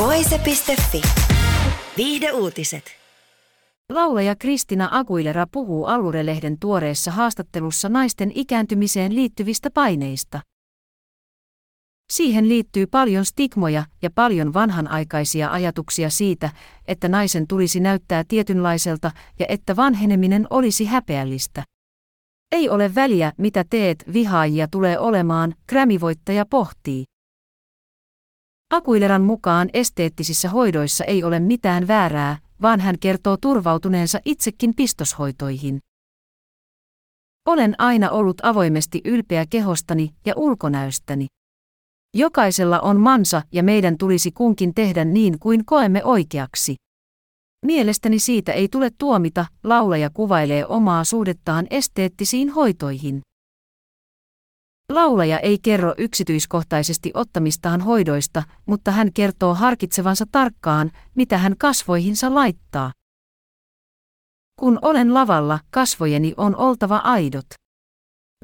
Voise.fi. Viihde uutiset. Laulaja Kristina Aguilera puhuu Allure-lehden tuoreessa haastattelussa naisten ikääntymiseen liittyvistä paineista. Siihen liittyy paljon stigmoja ja paljon vanhanaikaisia ajatuksia siitä, että naisen tulisi näyttää tietynlaiselta ja että vanheneminen olisi häpeällistä. Ei ole väliä, mitä teet, vihaajia tulee olemaan, Grammy-voittaja pohtii. Akuileran mukaan esteettisissä hoidoissa ei ole mitään väärää, vaan hän kertoo turvautuneensa itsekin pistoshoitoihin. Olen aina ollut avoimesti ylpeä kehostani ja ulkonäöstäni. Jokaisella on mansa ja meidän tulisi kunkin tehdä niin kuin koemme oikeaksi. Mielestäni siitä ei tule tuomita, laulaja kuvailee omaa suhdettaan esteettisiin hoitoihin. Laulaja ei kerro yksityiskohtaisesti ottamistaan hoidoista, mutta hän kertoo harkitsevansa tarkkaan, mitä hän kasvoihinsa laittaa. Kun olen lavalla, kasvojeni on oltava aidot.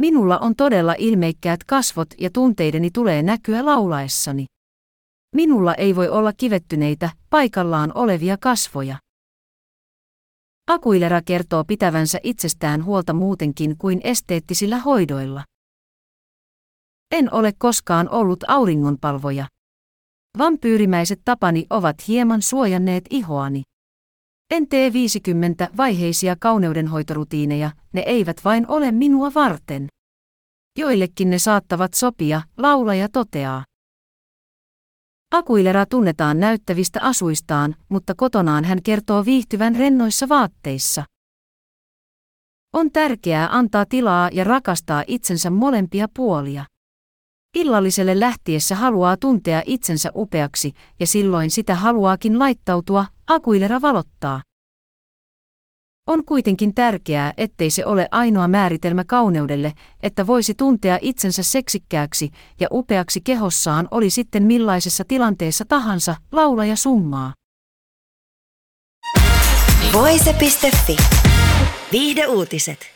Minulla on todella ilmeikkäät kasvot ja tunteideni tulee näkyä laulaessani. Minulla ei voi olla kivettyneitä, paikallaan olevia kasvoja. Akuilera kertoo pitävänsä itsestään huolta muutenkin kuin esteettisillä hoidoilla. En ole koskaan ollut auringonpalvoja. Vampyyrimäiset tapani ovat hieman suojanneet ihoani. En tee 50 vaiheisia kauneudenhoitorutiineja, ne eivät vain ole minua varten. Joillekin ne saattavat sopia, laulaja toteaa. Akuilera tunnetaan näyttävistä asuistaan, mutta kotonaan hän kertoo viihtyvän rennoissa vaatteissa. On tärkeää antaa tilaa ja rakastaa itsensä molempia puolia. Illalliselle lähtiessä haluaa tuntea itsensä upeaksi ja silloin sitä haluaakin laittautua, Akuilera valottaa. On kuitenkin tärkeää, ettei se ole ainoa määritelmä kauneudelle, että voisi tuntea itsensä seksikkääksi ja upeaksi kehossaan oli sitten millaisessa tilanteessa tahansa, laulaja summaa. Voise.fi. Viihde uutiset.